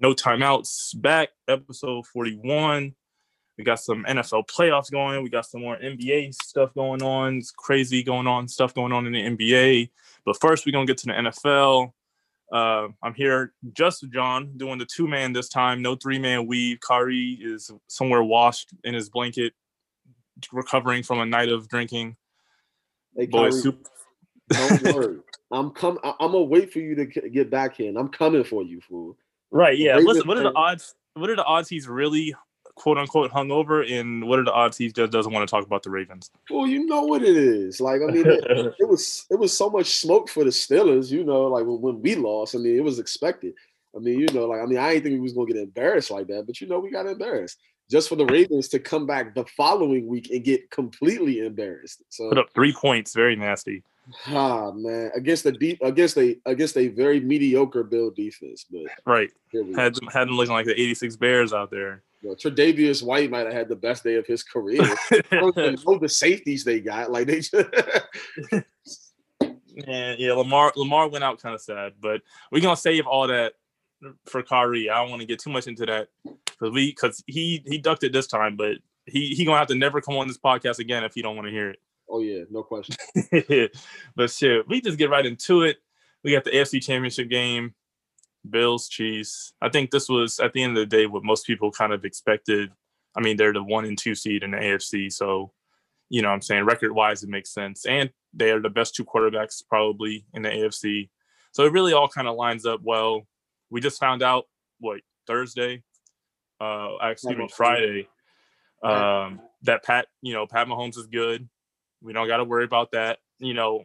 No timeouts back, episode 41. We got some NFL playoffs going. We got some more NBA stuff going on. It's crazy going on, stuff going on in the NBA. But first, we're going to get to the NFL. Uh, I'm here just with John doing the two man this time, no three man weave. Kari is somewhere washed in his blanket, recovering from a night of drinking. Hey, Boy, super- don't worry. I'm coming. I'm gonna wait for you to get back here, and I'm coming for you, fool. Right. Yeah. Listen. What are the odds? What are the odds he's really quote unquote hungover, and what are the odds he just doesn't want to talk about the Ravens? Well, you know what it is. Like, I mean, it, it, was it was so much smoke for the Steelers. You know, like when, when we lost. I mean, it was expected. I mean, you know, like I mean, I didn't think we was gonna get embarrassed like that, but you know, we got embarrassed just for the Ravens to come back the following week and get completely embarrassed. So put up three points, very nasty. Ah man, against the deep against a against a very mediocre Bill defense, but right had them had them looking like the '86 Bears out there. You know, Tre'Davious White might have had the best day of his career. the safeties they got, like they just. yeah, yeah. Lamar Lamar went out kind of sad, but we're gonna save all that for Kari. I don't want to get too much into that because we because he he ducked it this time, but he he gonna have to never come on this podcast again if he don't want to hear it. Oh yeah, no question. but shit, we just get right into it. We got the AFC Championship game, Bills, Chiefs. I think this was at the end of the day what most people kind of expected. I mean, they're the one and two seed in the AFC, so you know, what I'm saying record wise, it makes sense, and they are the best two quarterbacks probably in the AFC. So it really all kind of lines up well. We just found out what Thursday, uh, excuse me, Friday, um, that Pat, you know, Pat Mahomes is good. We don't got to worry about that. You know,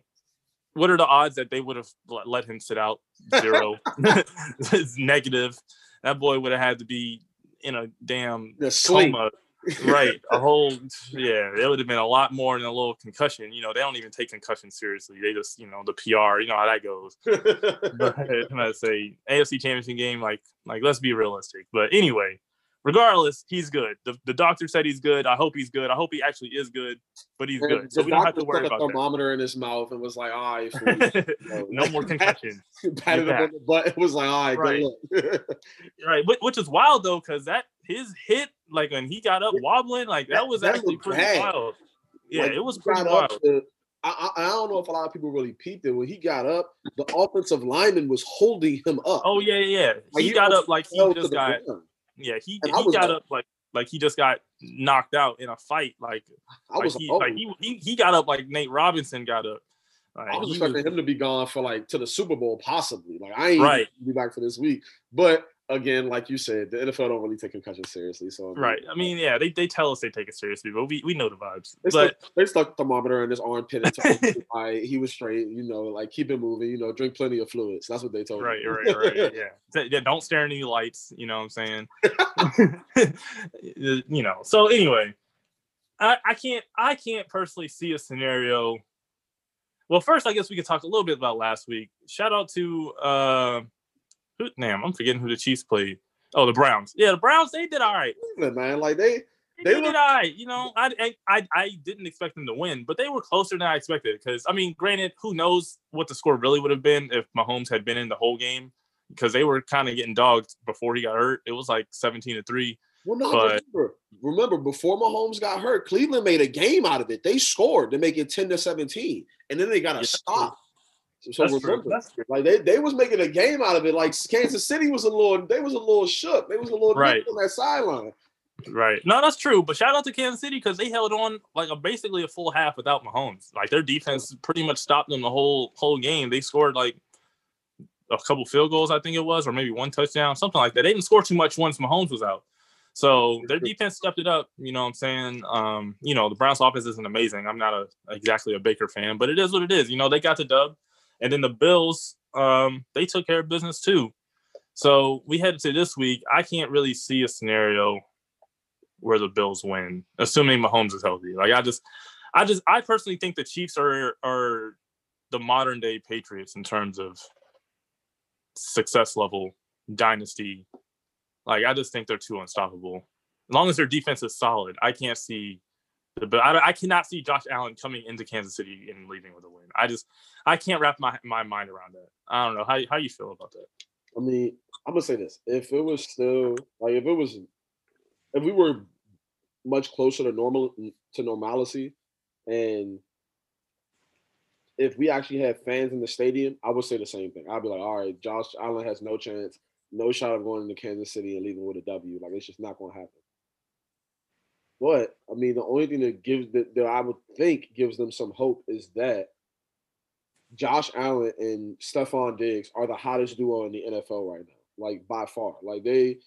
what are the odds that they would have let him sit out? Zero. it's negative. That boy would have had to be in a damn coma. right. A whole yeah, it would have been a lot more than a little concussion. You know, they don't even take concussion seriously. They just, you know, the PR, you know how that goes. but I say AFC championship game, like like let's be realistic. But anyway, regardless, he's good. The, the doctor said he's good. I hope he's good. I hope he actually is good, but he's and good. So we don't have to worry about a thermometer that. in his mouth and was like, all right, no, no more concussions. Patted him on the butt. It was like, all right, right. right. Which is wild though, because that his hit, like when he got up wobbling, like that was that actually pretty bad. wild. Yeah, like, it was pretty wild. To, I, I, don't know if a lot of people really peeped it. When he got up, the offensive lineman was holding him up. Oh yeah, yeah. Like, he, he got up like he just got. Ground. Yeah, he he got like, up like like he just got knocked out in a fight. Like, I was like he, like oh. he, he he got up like Nate Robinson got up. Like, I was expecting was, him to be gone for like to the Super Bowl, possibly. Like I ain't right. be back for this week. But again, like you said, the NFL don't really take concussion seriously. So right. I mean, yeah, they, they tell us they take it seriously, but we, we know the vibes. They but stuck, they stuck thermometer in his armpit and told he was straight. You know, like keep it moving. You know, drink plenty of fluids. That's what they told right, me. Right, right, right. Yeah, yeah. Don't stare at any lights. You know what I'm saying? you know. So anyway, I, I can't I can't personally see a scenario. Well, first, I guess we could talk a little bit about last week. Shout out to uh who, damn, I'm forgetting who the Chiefs played. Oh, the Browns. Yeah, the Browns. They did all right. Man, like they they, they did all right. You know, I, I I didn't expect them to win, but they were closer than I expected. Because I mean, granted, who knows what the score really would have been if Mahomes had been in the whole game? Because they were kind of getting dogged before he got hurt. It was like 17 to three. Well, no, but, remember, remember, before Mahomes got hurt, Cleveland made a game out of it. They scored to make it 10 to 17, and then they got a yeah, stop. So That's remember, true. like they, they was making a game out of it. Like Kansas City was a little, they was a little shook. They was a little right on that sideline. Right. No, that's true. But shout out to Kansas City because they held on like a, basically a full half without Mahomes. Like their defense pretty much stopped them the whole whole game. They scored like a couple field goals, I think it was, or maybe one touchdown, something like that. They didn't score too much once Mahomes was out. So their defense stepped it up. You know what I'm saying? Um, you know, the Browns offense isn't amazing. I'm not a exactly a Baker fan, but it is what it is. You know, they got the dub. And then the Bills, um, they took care of business too. So we head to this week. I can't really see a scenario where the Bills win, assuming Mahomes is healthy. Like I just, I just, I personally think the Chiefs are are the modern day Patriots in terms of success level, dynasty. Like I just think they're too unstoppable. As long as their defense is solid, I can't see but I, I cannot see Josh Allen coming into Kansas City and leaving with a win. I just I can't wrap my, my mind around that. I don't know how how you feel about that. I mean, I'm gonna say this: if it was still like if it was, if we were much closer to normal to normalcy, and if we actually had fans in the stadium, I would say the same thing. I'd be like, all right, Josh Allen has no chance, no shot of going into Kansas City and leaving with a W. Like it's just not to happen. But I mean, the only thing that gives that, that I would think gives them some hope is that Josh Allen and Stefon Diggs are the hottest duo in the NFL right now, like by far. Like they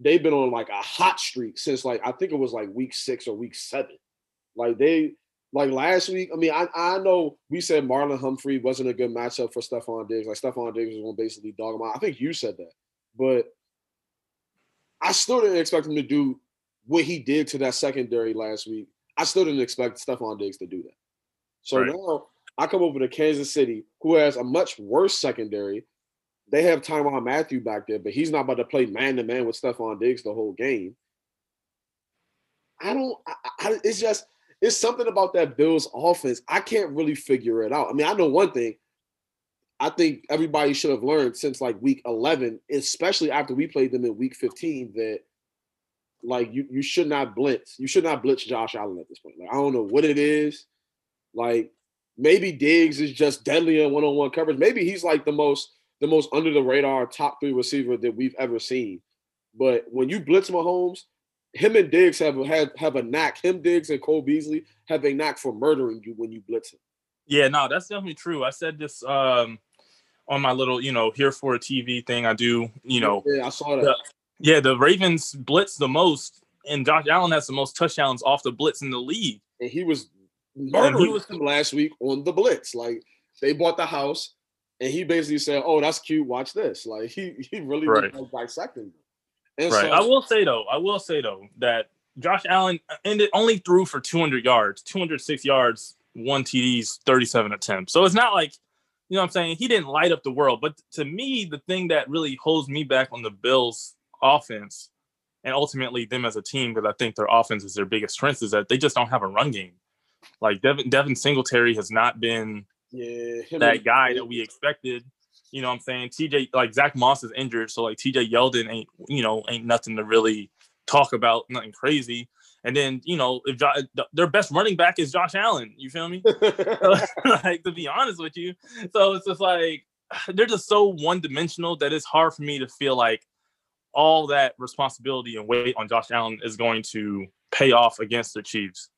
they've been on like a hot streak since like I think it was like week six or week seven. Like they like last week. I mean, I, I know we said Marlon Humphrey wasn't a good matchup for Stefon Diggs. Like Stefon Diggs was going to basically dog him out. I think you said that, but I still didn't expect him to do what he did to that secondary last week. I still didn't expect Stefon Diggs to do that. So right. now I come over to Kansas City, who has a much worse secondary. They have Tyrann Mathieu back there, but he's not about to play man to man with Stefon Diggs the whole game. I don't. I, I, it's just it's something about that Bills offense. I can't really figure it out. I mean, I know one thing. I think everybody should have learned since like week 11, especially after we played them in week 15, that like you you should not blitz. You should not blitz Josh Allen at this point. Like I don't know what it is. Like maybe Diggs is just deadly in one-on-one coverage. Maybe he's like the most the most under the radar top three receiver that we've ever seen. But when you blitz Mahomes, him and Diggs have have have a knack. Him, Diggs, and Cole Beasley have a knack for murdering you when you blitz him. Yeah, no, that's definitely true. I said this um on my little, you know, here for a TV thing I do, you know. Yeah, I saw that. The, yeah, the Ravens blitz the most, and Josh Allen has the most touchdowns off the blitz in the league. And he was murdering he was, last week on the blitz. Like they bought the house, and he basically said, "Oh, that's cute. Watch this." Like he he really right. was dissecting them. And right. So, I will say though, I will say though that Josh Allen uh, ended only threw for 200 yards, 206 yards, one TDs, 37 attempts. So it's not like you know what I'm saying? He didn't light up the world. But to me, the thing that really holds me back on the Bills offense and ultimately them as a team, because I think their offense is their biggest strength, is that they just don't have a run game. Like Devin, Devin Singletary has not been yeah, that guy that we expected. You know what I'm saying? TJ, like Zach Moss is injured. So like TJ Yeldon ain't, you know, ain't nothing to really talk about, nothing crazy. And then, you know, if jo- their best running back is Josh Allen, you feel me? like to be honest with you. So it's just like they're just so one dimensional that it's hard for me to feel like all that responsibility and weight on Josh Allen is going to pay off against the Chiefs.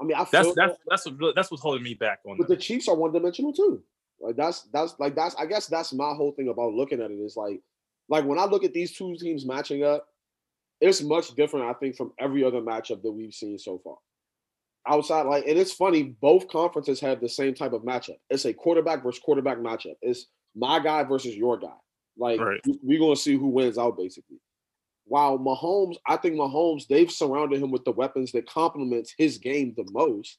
I mean, I that's that's that, that's what that's what's holding me back on. But them. the Chiefs are one dimensional too. Like that's that's like that's I guess that's my whole thing about looking at it is like like when I look at these two teams matching up, it's much different, I think, from every other matchup that we've seen so far. Outside, like, and it's funny, both conferences have the same type of matchup. It's a quarterback versus quarterback matchup. It's my guy versus your guy. Like right. we're gonna see who wins out basically. While Mahomes, I think Mahomes, they've surrounded him with the weapons that complements his game the most.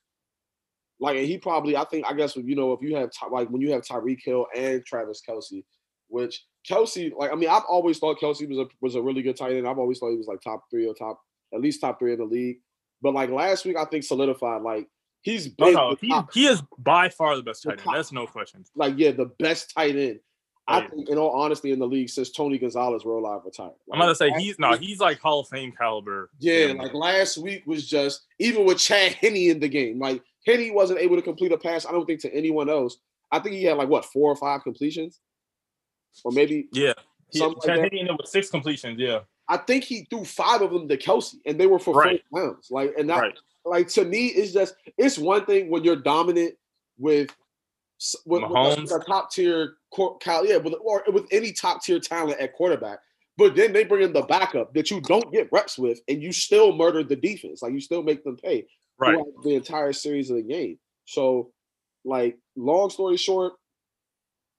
Like he probably, I think, I guess you know, if you have like when you have Tyreek Hill and Travis Kelce, which Kelce, like I mean, I've always thought Kelce was a was a really good tight end. I've always thought he was like top three or top at least top three in the league. But like last week, I think solidified like he's oh, no, he, he is by far the best tight end. That's no question. Like yeah, the best tight end. I think, in all honesty, in the league since Tony Gonzalez roll out retired. Like, I'm gonna say he's no, he's like Hall of Fame caliber. Yeah, like last week was just even with Chad Henne in the game. Like Henne wasn't able to complete a pass. I don't think to anyone else. I think he had like what four or five completions, or maybe yeah. He, Chad like Henne with six completions. Yeah, I think he threw five of them to Kelce, and they were for right. first downs. Like and that, right. like to me, it's just it's one thing when you're dominant with with, with a, top tier yeah, with, or with any top tier talent at quarterback. But then they bring in the backup that you don't get reps with, and you still murder the defense. Like you still make them pay right the entire series of the game. So, like, long story short,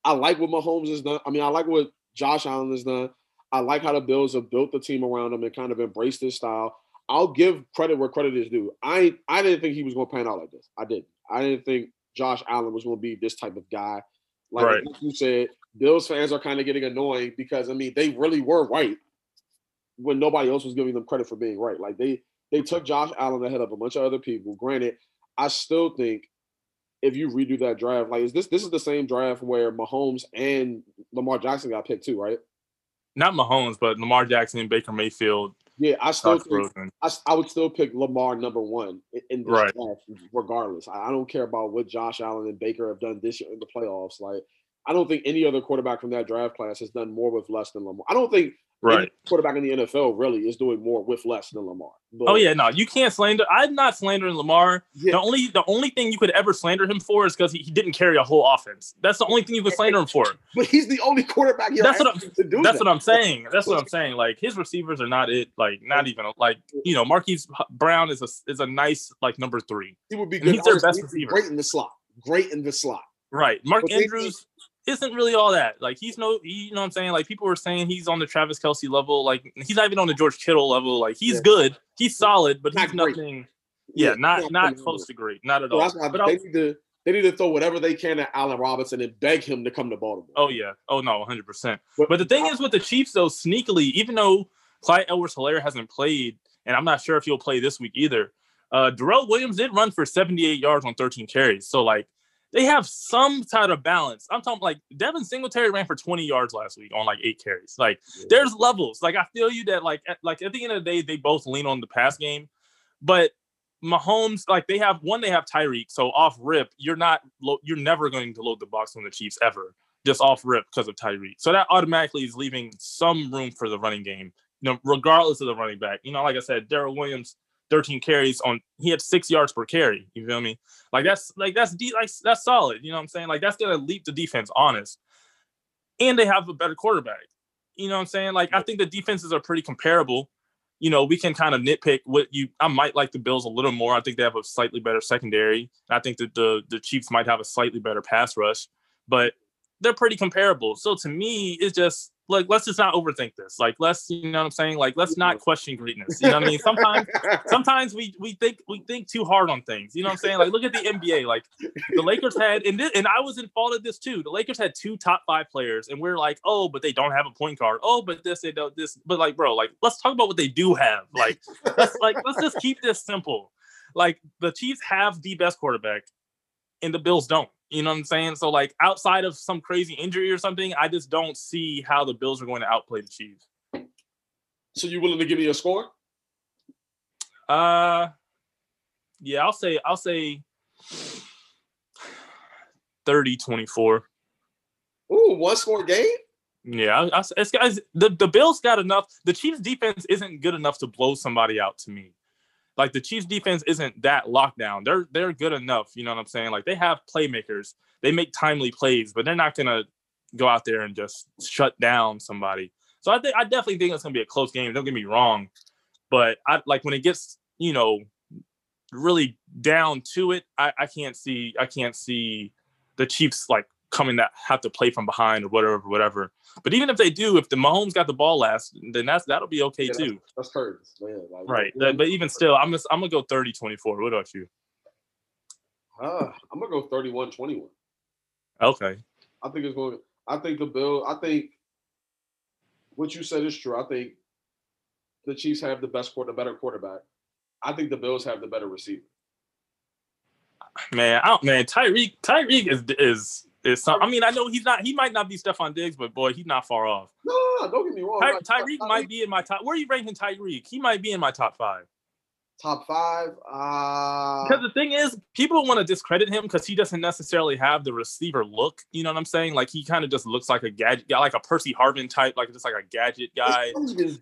I like what Mahomes has done. I mean, I like what Josh Allen has done. I like how the Bills have built the team around him and kind of embraced this style. I'll give credit where credit is due. I I didn't think he was going to pan out like this. I didn't. I didn't think Josh Allen was going to be this type of guy. Like, right. you said, Bills fans are kind of getting annoying because I mean they really were right when nobody else was giving them credit for being right. Like they they took Josh Allen ahead of a bunch of other people. Granted, I still think if you redo that draft, like is this this is the same draft where Mahomes and Lamar Jackson got picked too, right? not Mahomes, but Lamar Jackson and Baker Mayfield. Yeah, I still think, I, I, would still pick Lamar number one in this right. draft, regardless. I, I don't care about what Josh Allen and Baker have done this year in the playoffs. Like, I don't think any other quarterback from that draft class has done more with less than Lamar. I don't think right quarterback in the NFL really is doing more with less than Lamar. But, oh yeah, no, you can't slander. I'm not slandering Lamar. Yeah. The only the only thing you could ever slander him for is because he, he, didn't carry a whole offense. That's the only thing you could slander him for. But he's the only quarterback. That's what I'm. That's that. what I'm saying. That's what I'm saying. Like his receivers are not it. Like not even like you know Marquise Brown is a is a nice like number three. He would be good. He's their best receiver. Great in the slot. Great in the slot. Right. Mark but Andrews isn't really all that. Like he's no, he, you know what I'm saying? Like people were saying he's on the Travis Kelce level. Like he's not even on the George Kittle level. Like he's yeah. good, he's solid, but he's nothing. Yeah, yeah not not close to great, not at so all. but they need to they need to throw whatever they can at Allen Robinson and beg him to come to Baltimore. Oh yeah, oh no, 100. percent But, but the thing I, is with the Chiefs though, sneakily, even though Clyde Edwards-Helaire hasn't played, and I'm not sure if he'll play this week either. Uh, Darrel Williams did run for 78 yards on 13 carries, so like they have some type of balance. I'm talking like Devin Singletary ran for 20 yards last week on like eight carries. Like yeah. there's levels. Like I feel you that like at, like at the end of the day they both lean on the pass game, but Mahomes like they have one they have Tyreek. So off rip you're not lo- you're never going to load the box on the Chiefs ever just off rip because of Tyreek. So that automatically is leaving some room for the running game. You know, regardless of the running back. You know, like I said, Darrel Williams 13 carries on he had six yards per carry. You feel me? Like that's like that's de- like that's solid. You know what I'm saying? Like that's gonna leap the defense honest. And they have a better quarterback. You know what I'm saying? Like I think the defenses are pretty comparable. You know, we can kind of nitpick what you I might like the Bills a little more. I think they have a slightly better secondary. I think that the the Chiefs might have a slightly better pass rush, but they're pretty comparable. So to me, it's just like let's just not overthink this. Like let's you know what I'm saying. Like let's not question greatness. You know what I mean? Sometimes sometimes we we think we think too hard on things. You know what I'm saying? Like look at the NBA. Like the Lakers had and this, and I was in fault of this too. The Lakers had two top five players, and we're like, oh, but they don't have a point guard. Oh, but this they don't this. But like, bro, like let's talk about what they do have. Like let's like let's just keep this simple. Like the Chiefs have the best quarterback, and the Bills don't. You know what I'm saying? So like outside of some crazy injury or something, I just don't see how the Bills are going to outplay the Chiefs. So you willing to give me a score? Uh yeah, I'll say I'll say 30-24. Ooh, one score game? Yeah, I, I, it's guys. The, the Bills got enough. The Chiefs defense isn't good enough to blow somebody out to me. Like the Chiefs defense isn't that lockdown. They're they're good enough. You know what I'm saying? Like they have playmakers. They make timely plays, but they're not gonna go out there and just shut down somebody. So I think I definitely think it's gonna be a close game. Don't get me wrong, but I like when it gets you know really down to it. I, I can't see I can't see the Chiefs like coming that have to play from behind or whatever, whatever. But even if they do, if the Mahomes got the ball last, then that's that'll be okay yeah, too. That's, that's man. Like, right. Like, but even still, I'm just, I'm gonna go 30-24. What about you? Uh, I'm gonna go 31-21. Okay. I think it's going. I think the bill. I think what you said is true. I think the Chiefs have the best quarter, better quarterback. I think the Bills have the better receiver. Man, I don't, man, Tyreek, Tyreek is is is some. I mean, I know he's not. He might not be Stefon Diggs, but boy, he's not far off. No, no, don't get me wrong. Ty, Tyreek might be in my top. Where are you ranking Tyreek? He might be in my top five top five. Uh... Because the thing is, people want to discredit him because he doesn't necessarily have the receiver look. You know what I'm saying? Like he kind of just looks like a gadget guy, like a Percy Harvin type, like just like a gadget guy.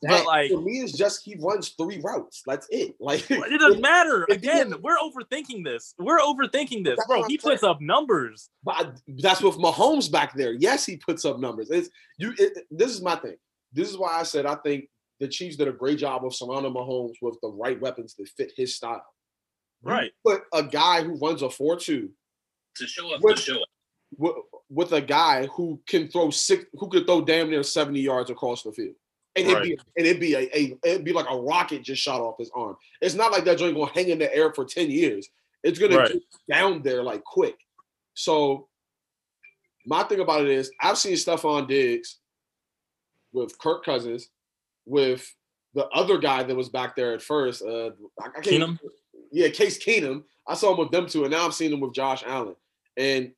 But like for me, it's just he runs three routes. That's it. Like it doesn't matter. Again, we're overthinking this. We're overthinking this, bro. He puts up numbers. But that's with Mahomes back there. Yes, he puts up numbers. It's you. It, this is my thing. This is why I said I think the Chiefs did a great job of surrounding Mahomes with the right weapons that fit his style. Right. But a guy who runs a 4 2 to show up with, to show up. With, with, a guy who can throw six, who could throw damn near 70 yards across the field. And it'd be and it'd be a, a, it'd be like a rocket just shot off his arm. It's not like that joint gonna hang in the air for 10 years. It's gonna right. get down there like quick. So my thing about it is I've seen Stefon Diggs with Kirk Cousins with the other guy that was back there at first. Uh, I, I Keenum. Yeah, Case Keenum. I saw him with them two, and now I'm seeing him with Josh Allen, and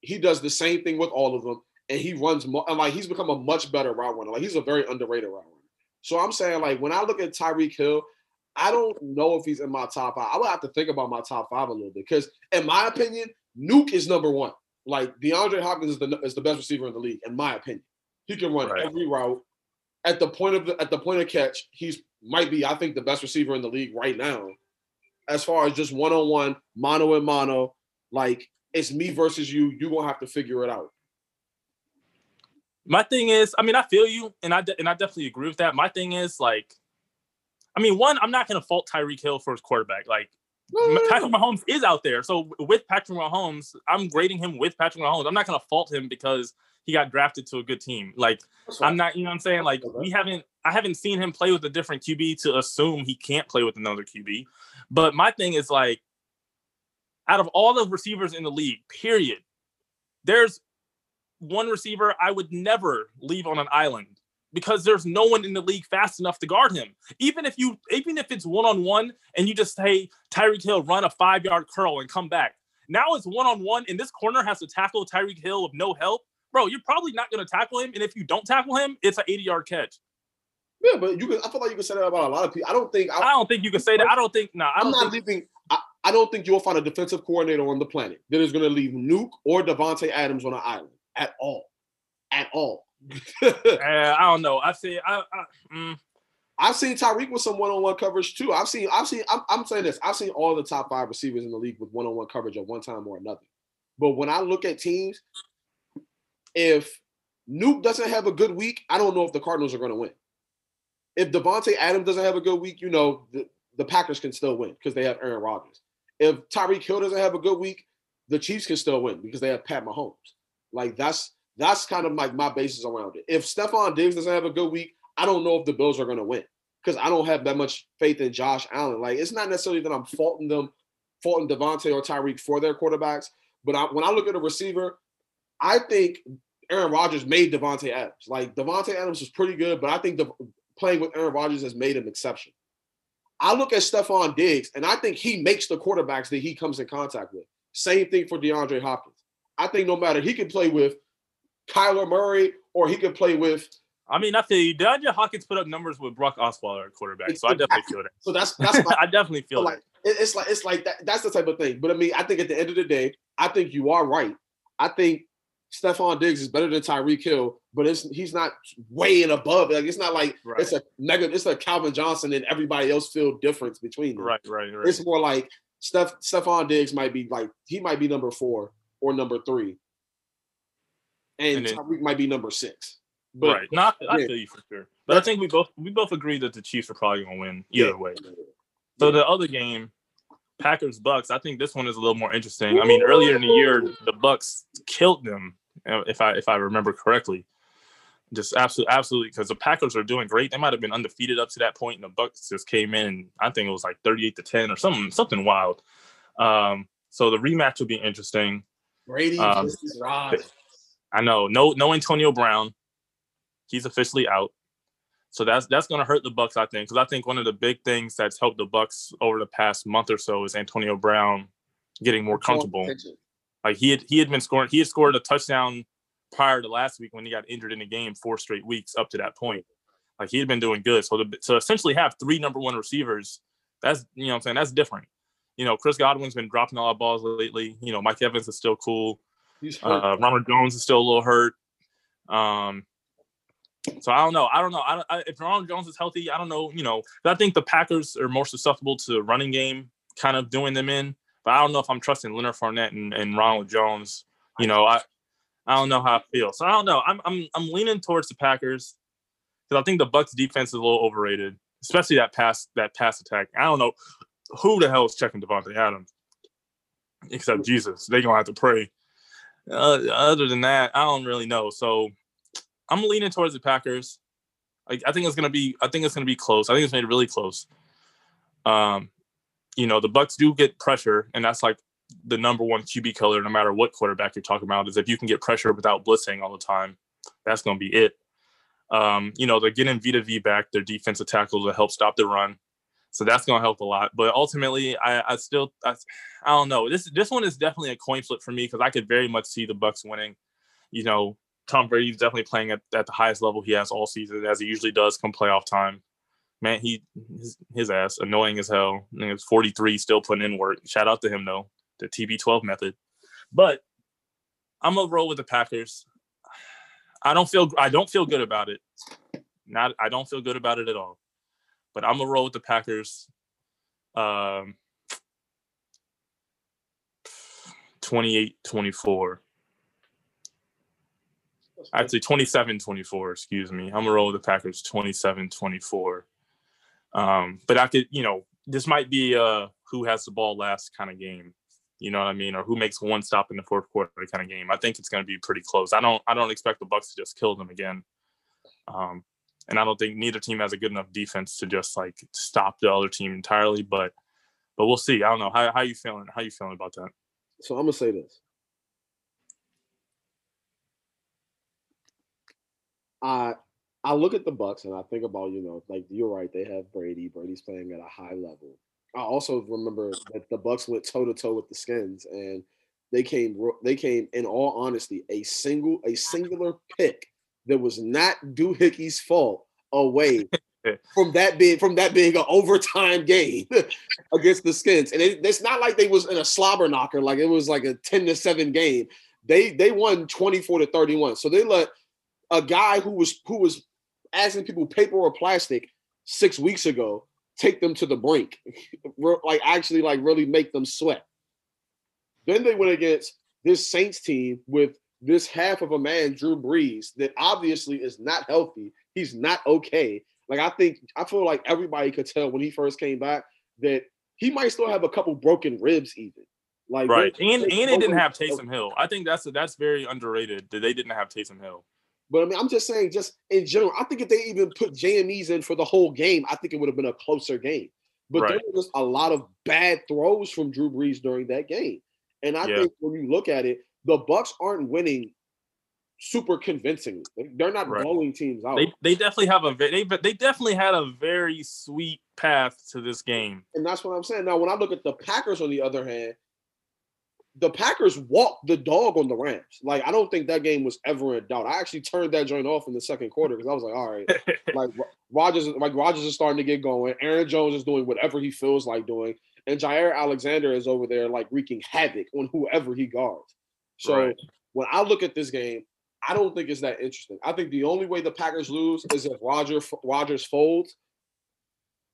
he does the same thing with all of them. and he runs more, and like he's become a much better route runner. Like he's a very underrated route runner. So I'm saying like when I look at Tyreek Hill, I don't know if he's in my top five. I would have to think about my top five a little bit because, in my opinion, Nuke is number one. Like DeAndre Hopkins is the is the best receiver in the league, in my opinion. He can run right. every route at the point of the, at the point of catch. He's might be, I think, the best receiver in the league right now. As far as just one on one, mono and mono, like it's me versus you. You gonna have to figure it out. My thing is, I mean, I feel you, and I de- and I definitely agree with that. My thing is like, I mean, one, I'm not gonna fault Tyreek Hill for his quarterback. Like Patrick Mahomes is out there. So with Patrick Mahomes, I'm grading him with Patrick Mahomes. I'm not gonna fault him because he got drafted to a good team. Like I'm not, you know what I'm saying? Like we haven't I haven't seen him play with a different QB to assume he can't play with another QB. But my thing is like out of all the receivers in the league, period, there's one receiver I would never leave on an island because there's no one in the league fast enough to guard him. Even if you, even if it's one on one, and you just say Tyreek Hill run a five yard curl and come back. Now it's one on one, and this corner has to tackle Tyreek Hill with no help, bro. You're probably not going to tackle him, and if you don't tackle him, it's an 80 yard catch. Yeah, but you can. I feel like you can say that about a lot of people. I don't think. I, I don't think you can say that. I don't think. No, nah, I am not think, leaving. I, I, don't think you'll find a defensive coordinator on the planet that is going to leave Nuke or Davante Adams on an island at all, at all. uh, I don't know. I see. I, I mm. I've seen Tyreek with some one-on-one coverage too. I've seen. I've seen. I'm, I'm saying this. I've seen all the top five receivers in the league with one-on-one coverage at one time or another. But when I look at teams, if Nuke doesn't have a good week, I don't know if the Cardinals are going to win. If Davante Adams doesn't have a good week, you know the, the Packers can still win because they have Aaron Rodgers. If Tyreek Hill doesn't have a good week, the Chiefs can still win because they have Pat Mahomes. Like that's that's kind of like my basis around it. If Stefon Diggs doesn't have a good week, I don't know if the Bills are going to win because I don't have that much faith in Josh Allen. Like it's not necessarily that I'm faulting them, faulting Davante or Tyreek for their quarterbacks, but I, when I look at a receiver, I think Aaron Rodgers made Davante Adams. Like Davante Adams was pretty good, but I think the playing with Aaron Rodgers has made him exception. I look at Stefon Diggs, and I think he makes the quarterbacks that he comes in contact with. Same thing for DeAndre Hopkins. I think no matter he can play with Kyler Murray or he could play with. I mean, I feel you. DeAndre Hopkins put up numbers with Brock Osweiler at quarterback, so I definitely feel that. So that's that's my, I definitely feel like that. it's like it's like that. That's the type of thing. But I mean, I think at the end of the day, I think you are right. I think Stefon Diggs is better than Tyreek Hill, but it's he's not way and above. Like it's not like right. it's a mega. It's a Calvin Johnson and everybody else feel difference between them. Right, right, right. It's more like Steph Stefon Diggs might be like he might be number four or number three, and, and then, Tyreek might be number six. But, right, not I feel you for sure. But I think we both we both agree that the Chiefs are probably gonna win either yeah. way. So the other game, Packers Bucks, I think this one is a little more interesting. I mean, earlier in the year, the Bucks killed them, if I if I remember correctly. Just absolutely, absolutely, because the Packers are doing great. They might have been undefeated up to that point, and the Bucks just came in. And I think it was like thirty-eight to ten or something, something wild. Um, so the rematch will be interesting. Brady um, versus I know. No, no Antonio Brown. He's officially out. So that's that's going to hurt the Bucks, I think, because I think one of the big things that's helped the Bucks over the past month or so is Antonio Brown getting more comfortable. Like he had he had been scoring, he had scored a touchdown prior to last week when he got injured in the game four straight weeks up to that point. Like he had been doing good. So to, to essentially have three number one receivers, that's you know I'm saying that's different. You know, Chris Godwin's been dropping a lot of balls lately. You know, Mike Evans is still cool. Uh, Ronald Jones is still a little hurt. Um, so I don't know. I don't know. I, I, if Ronald Jones is healthy, I don't know. You know, I think the Packers are more susceptible to running game kind of doing them in. But I don't know if I'm trusting Leonard Fournette and, and Ronald Jones. You know, I I don't know how I feel. So I don't know. I'm I'm I'm leaning towards the Packers because I think the Bucks defense is a little overrated, especially that pass that pass attack. I don't know who the hell is checking Davante Adams except Jesus. They're gonna have to pray uh, other than that, I don't really know. So I'm leaning towards the Packers. I, I think it's gonna be. I think it's gonna be close. I think it's made really close. Um, you know, the Bucks do get pressure, and that's like the number one QB killer, no matter what quarterback you're talking about. Is if you can get pressure without blitzing all the time, that's gonna be it. Um, you know, they're getting Vita Vea back, their defensive tackle to help stop the run. So that's going to help a lot. But ultimately, I, I still, I, I don't know. This this one is definitely a coin flip for me because I could very much see the Bucks winning. You know, Tom Brady's definitely playing at, at the highest level he has all season, as he usually does come playoff time. Man, he his, his ass annoying as hell. I think it's 43, still putting in work. Shout out to him though, the TB12 method. But I'm gonna roll with the Packers. I don't feel I don't feel good about it. Not I don't feel good about it at all. But I'm gonna roll with the Packers. Um 28 24. Actually 27 24, excuse me. I'm gonna roll with the Packers 27 24. Um, but I could, you know, this might be a who has the ball last kind of game. You know what I mean? Or who makes one stop in the fourth quarter kind of game. I think it's gonna be pretty close. I don't I don't expect the Bucks to just kill them again. Um, and I don't think neither team has a good enough defense to just like stop the other team entirely, but but we'll see. I don't know. How how you feeling? How you feeling about that? So I'm gonna say this. I I look at the Bucks and I think about you know like you're right they have Brady Brady's playing at a high level. I also remember that the Bucks went toe to toe with the Skins and they came they came in all honesty a single a singular pick that was not Doohickeys fault away from that being from that being an overtime game against the Skins. And it, it's not like they was in a slobber knocker, like it was like a 10 to 7 game. They they won 24 to 31. So they let a guy who was who was asking people paper or plastic six weeks ago take them to the brink. like actually like really make them sweat. Then they went against this Saints team with this half of a man, Drew Brees, that obviously is not healthy. He's not okay. Like I think I feel like everybody could tell when he first came back that he might still have a couple broken ribs, even. Like right, and and it didn't have Taysom Hill. I think that's that's very underrated that they didn't have Taysom Hill. But I mean, I'm just saying, just in general, I think if they even put Jameis in for the whole game, I think it would have been a closer game. But right. there was a lot of bad throws from Drew Brees during that game, and I yeah. think when you look at it, the Bucks aren't winning super convincingly. They're not right. blowing teams out. They, they definitely have a they they definitely had a very sweet path to this game. And that's what I'm saying. Now, when I look at the Packers, on the other hand, the Packers walked the dog on the Rams. Like I don't think that game was ever in doubt. I actually turned that joint off in the second quarter because I was like, all right, like Rodgers, like Rodgers is starting to get going. Aaron Jones is doing whatever he feels like doing, and Jaire Alexander is over there like wreaking havoc on whoever he guards. So right. when I look at this game, I don't think it's that interesting. I think the only way the Packers lose is if Roger Rodgers folds,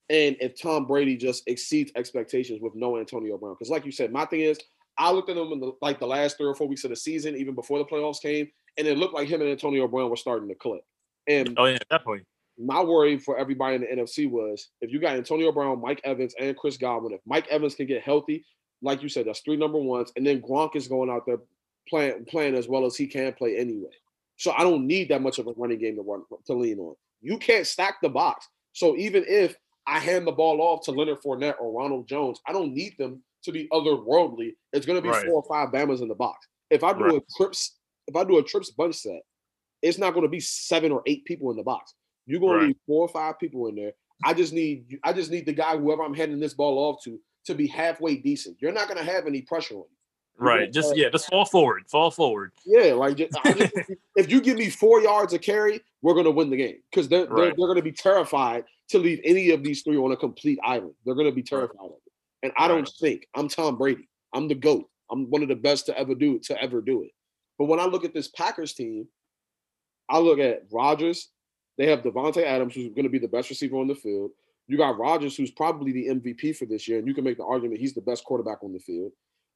and if Tom Brady just exceeds expectations with no Antonio Brown. Because like you said, my thing is I looked at them in the, like the last three or four weeks of the season, even before the playoffs came, and it looked like him and Antonio Brown were starting to click. And oh yeah, definitely. My worry for everybody in the NFC was if you got Antonio Brown, Mike Evans, and Chris Godwin, if Mike Evans can get healthy, like you said, that's three number ones, and then Gronk is going out there playing playing as well as he can play anyway. So I don't need that much of a running game to run to lean on. You can't stack the box. So even if I hand the ball off to Leonard Fournette or Ronald Jones, I don't need them to be otherworldly. It's going to be right. four or five Bama's in the box. If I do right. a trips, if I do a trips bunch set, it's not going to be seven or eight people in the box. You're going right. to need four or five people in there. I just need I just need the guy whoever I'm handing this ball off to to be halfway decent. You're not going to have any pressure on you. Right. Just uh, yeah, just fall forward. Fall forward. Yeah, like just, just, if you give me four yards of carry, we're gonna win the game because they're, right. they're they're gonna be terrified to leave any of these three on a complete island. They're gonna be terrified right. of it. And I don't think I'm Tom Brady. I'm the GOAT. I'm one of the best to ever do it, to ever do it. But when I look at this Packers team, I look at Rodgers. They have Davante Adams, who's going to be the best receiver on the field. You got Rodgers, who's probably the MVP for this year, and you can make the argument he's the best quarterback on the field.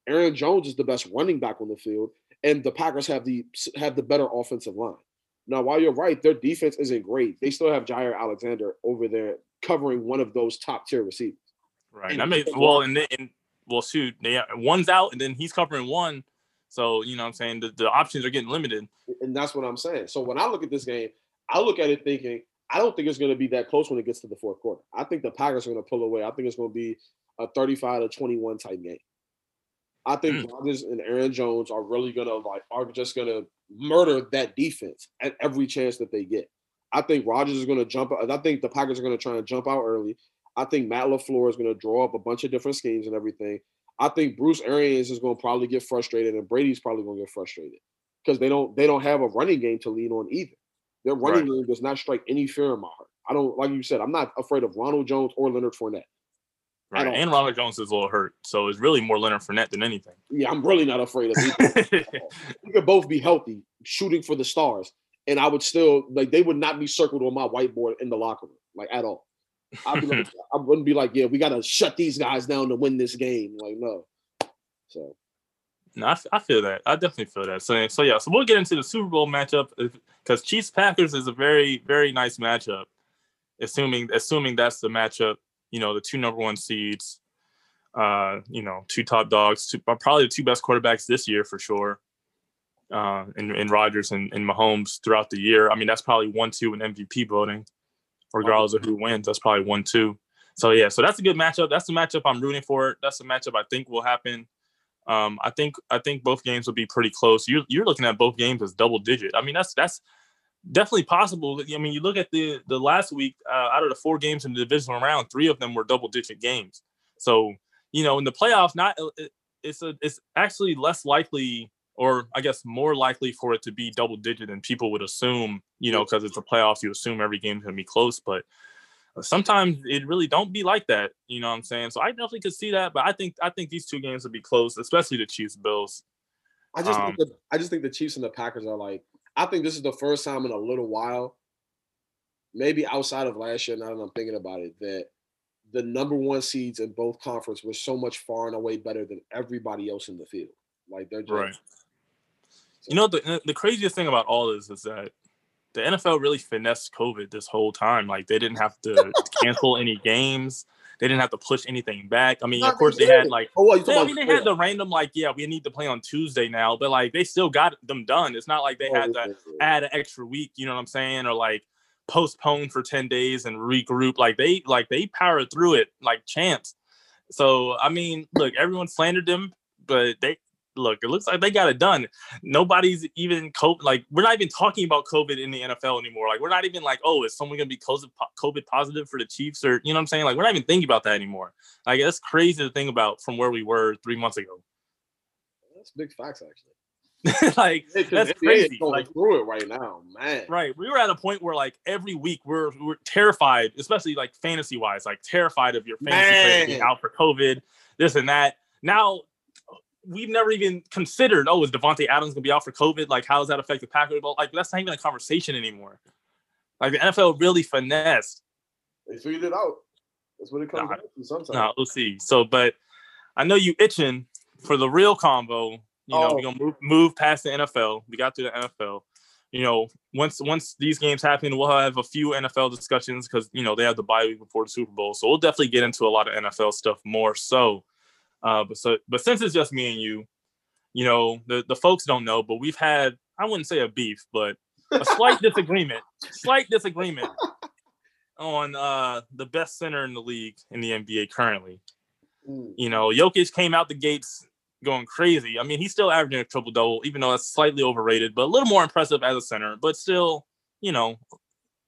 Aaron Jones is the best running back on the field, and the Packers have the have the better offensive line. Now, while you're right, their defense isn't great. They still have Jaire Alexander over there covering one of those top tier receivers. Right. And I mean, well, and then, and, well, shoot, they, one's out, and then he's covering one. So you know, what I'm saying the, the options are getting limited. And that's what I'm saying. So when I look at this game, I look at it thinking, I don't think it's going to be that close when it gets to the fourth quarter. I think the Packers are going to pull away. I think it's going to be a 35 to 21 type game. I think mm. Rodgers and Aaron Jones are really going to like are just going to murder that defense at every chance that they get. I think Rodgers is going to jump out. I think the Packers are going to try and jump out early. I think Matt LaFleur is going to draw up a bunch of different schemes and everything. I think Bruce Arians is going to probably get frustrated, and Brady's probably going to get frustrated. because they don't they don't have a running game to lean on either. Their running right. game does not strike any fear in my heart. I don't like you said. I'm not afraid of Ronald Jones or Leonard Fournette. Right, and Ronald Jones is a little hurt, so it's really more Leonard Fournette than anything. Yeah, I'm really not afraid of either. we could both be healthy, shooting for the stars, and I would still like they would not be circled on my whiteboard in the locker room, like at all. I'd be like, I wouldn't be like, yeah, we got to shut these guys down to win this game. Like, no. So. No, I, I feel that. I definitely feel that. So, so yeah. So we'll get into the Super Bowl matchup because Chiefs Packers is a very, very nice matchup. Assuming, assuming that's the matchup. You know, the two number one seeds. Uh, you know, two top dogs, two, probably the two best quarterbacks this year for sure. Uh, in, in Rodgers and, and Mahomes throughout the year. I mean, that's probably one, two in MVP voting regardless of who wins. That's probably one two. So yeah, so that's a good matchup. That's the matchup I'm rooting for. That's the matchup I think will happen. Um, I think I think both games will be pretty close. You're you're looking at both games as double digit. I mean, that's that's definitely possible. I mean, you look at the the last week uh, out of the four games in the divisional round, three of them were double digit games. So you know, in the playoffs, not it's a it's actually less likely or I guess more likely for it to be double digit than people would assume, you know, because it's a playoffs, you assume every game's gonna be close, but sometimes it really don't be like that, you know what I'm saying? So I definitely could see that, but I think I think these two games would be close, especially the Chiefs Bills. I just um, think the, I just think the Chiefs and the Packers are like I think this is the first time in a little while, maybe outside of last year, now that I'm thinking about it, that the number one seeds in both conference were so much far and away better than everybody else in the field. Like they're just right. You know, the the craziest thing about all this is that the NFL really finessed COVID this whole time. Like they didn't have to cancel any games. They didn't have to push anything back. I mean, of course, they had like, oh, they, I mean, they had the random like, yeah, we need to play on Tuesday now, but like they still got them done. It's not like they had to add an extra week. You know what I'm saying? Or like postpone for ten days and regroup. Like they like they powered through it like champs. So I mean, look, everyone slandered them, but they look, it looks like they got it done. Nobody's even COVID. Like we're not even talking about COVID in the NFL anymore. Like we're not even like, oh, is someone gonna be COVID positive for the Chiefs or you know what I'm saying? Like we're not even thinking about that anymore. Like that's crazy to think about from where we were three months ago. That's big facts, actually. like that's crazy. Going like through it right now, man. Right, we were at a point where like every week we're we're terrified, especially like fantasy wise, like terrified of your fantasy players being out for COVID, this and that. Now we've never even considered, oh, is Davante Adams gonna be out for COVID? Like, how does that affect the Packers? But like, that's not even a conversation anymore. Like the NFL really finessed. They figured it out. That's what it comes nah, to sometimes. Nah, we'll see. So, but I know you itching for the real combo. You know, oh. we're gonna move, move past the NFL. We got through the NFL. You know, once once these games happen, we'll have a few NFL discussions because you know they have the bye week before the Super Bowl. So we'll definitely get into a lot of NFL stuff more so. Uh, but so, but since it's just me and you, you know, the the folks don't know, but we've had I wouldn't say a beef, but a slight disagreement, slight disagreement on uh the best center in the league in the NBA currently. Mm. You know, Jokic came out the gates going crazy. I mean, he's still averaging a triple double, even though that's slightly overrated, but a little more impressive as a center. But still, you know,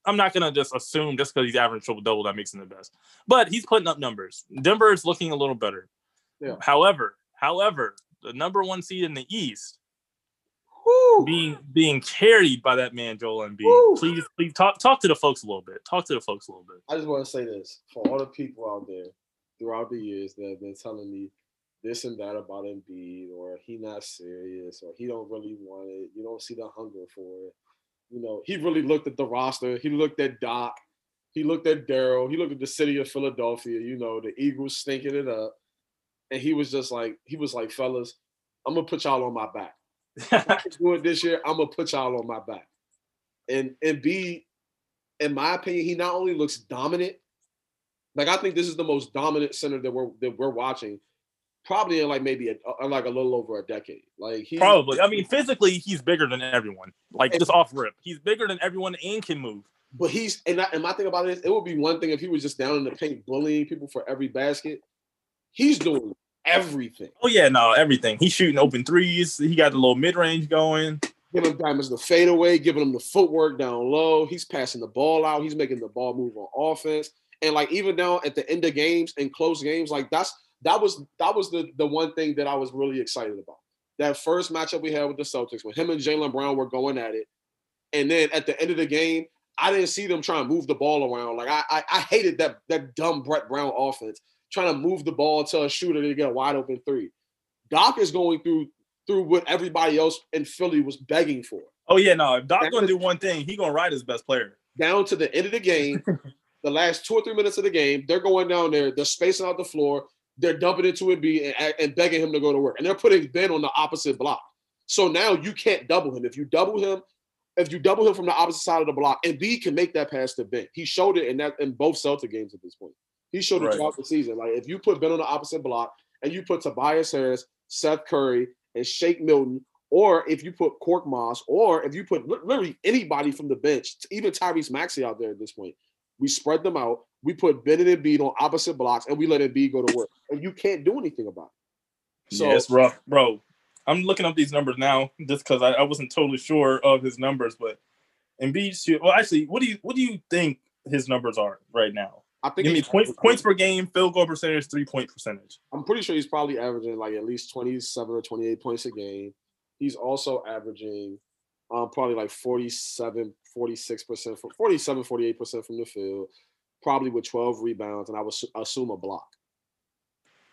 I'm not gonna just assume just because he's averaging triple double that makes him the best. But he's putting up numbers. Denver is looking a little better. Yeah. However, however, the number one seed in the East Woo. being being carried by that man Joel Embiid. Woo. Please, please talk talk to the folks a little bit. Talk to the folks a little bit. I just want to say this for all the people out there throughout the years that have been telling me this and that about Embiid, or he not serious, or he don't really want it. You don't see the hunger for it. You know, he really looked at the roster. He looked at Doc. He looked at Daryl. He looked at the city of Philadelphia. You know, the Eagles stinking it up and he was just like, he was like, fellas, I'm gonna put y'all on my back. do it this year, I'm gonna put y'all on my back. And and be, in my opinion, he not only looks dominant, like I think this is the most dominant center that we're that we're watching, probably in like maybe a, like a little over a decade. Like he probably. I mean, physically, he's bigger than everyone. Like and, just off rip, he's bigger than everyone and can move. But he's and, I, and my thing about it is, it would be one thing if he was just down in the paint bullying people for every basket. He's doing everything. Oh yeah, no, everything. He's shooting open threes. He got the little mid range going. Giving diamonds the fadeaway, giving him the footwork down low. He's passing the ball out. He's making the ball move on offense. And like even down at the end of games and close games, like that's that was that was the the one thing that I was really excited about. that first matchup we had with the Celtics when him and Jaylen Brown were going at it, and then at the end of the game, I didn't see them trying to move the ball around. Like I, I, I hated that that dumb Brett Brown offense trying to move the ball to a shooter to get a wide open three. Doc is going through through what everybody else in Philly was begging for. Oh yeah, no. If Doc gonna do one thing, he gonna ride his best player. Down to the end of the game, the last two or three minutes of the game, they're going down there, they're spacing out the floor, they're dumping into a B and, and begging him to go to work. And they're putting Ben on the opposite block. So now you can't double him. If you double him, if you double him from the opposite side of the block, and B can make that pass to Ben. He showed it in that in both Celtic games at this point. He showed it right. throughout the season. Like if you put Ben on the opposite block and you put Tobias Harris, Seth Curry, and Shake Milton, or if you put Korkmaz, or if you put literally anybody from the bench, even Tyrese Maxey out there at this point, we spread them out. We put Ben and Embiid on opposite blocks, and we let Embiid go to work. And you can't do anything about it. So yeah, it's rough, bro. I'm looking up these numbers now just because I, I, wasn't totally sure of his numbers, but Embiid. Well, actually, what do you what do you think his numbers are right now? I think give me points points per game, field goal percentage, three point percentage. I'm pretty sure he's probably averaging like at least 27 or 28 points a game. He's also averaging um, probably like 47, 46%, from 47, 48% from the field, probably with 12 rebounds, and I would assume a block.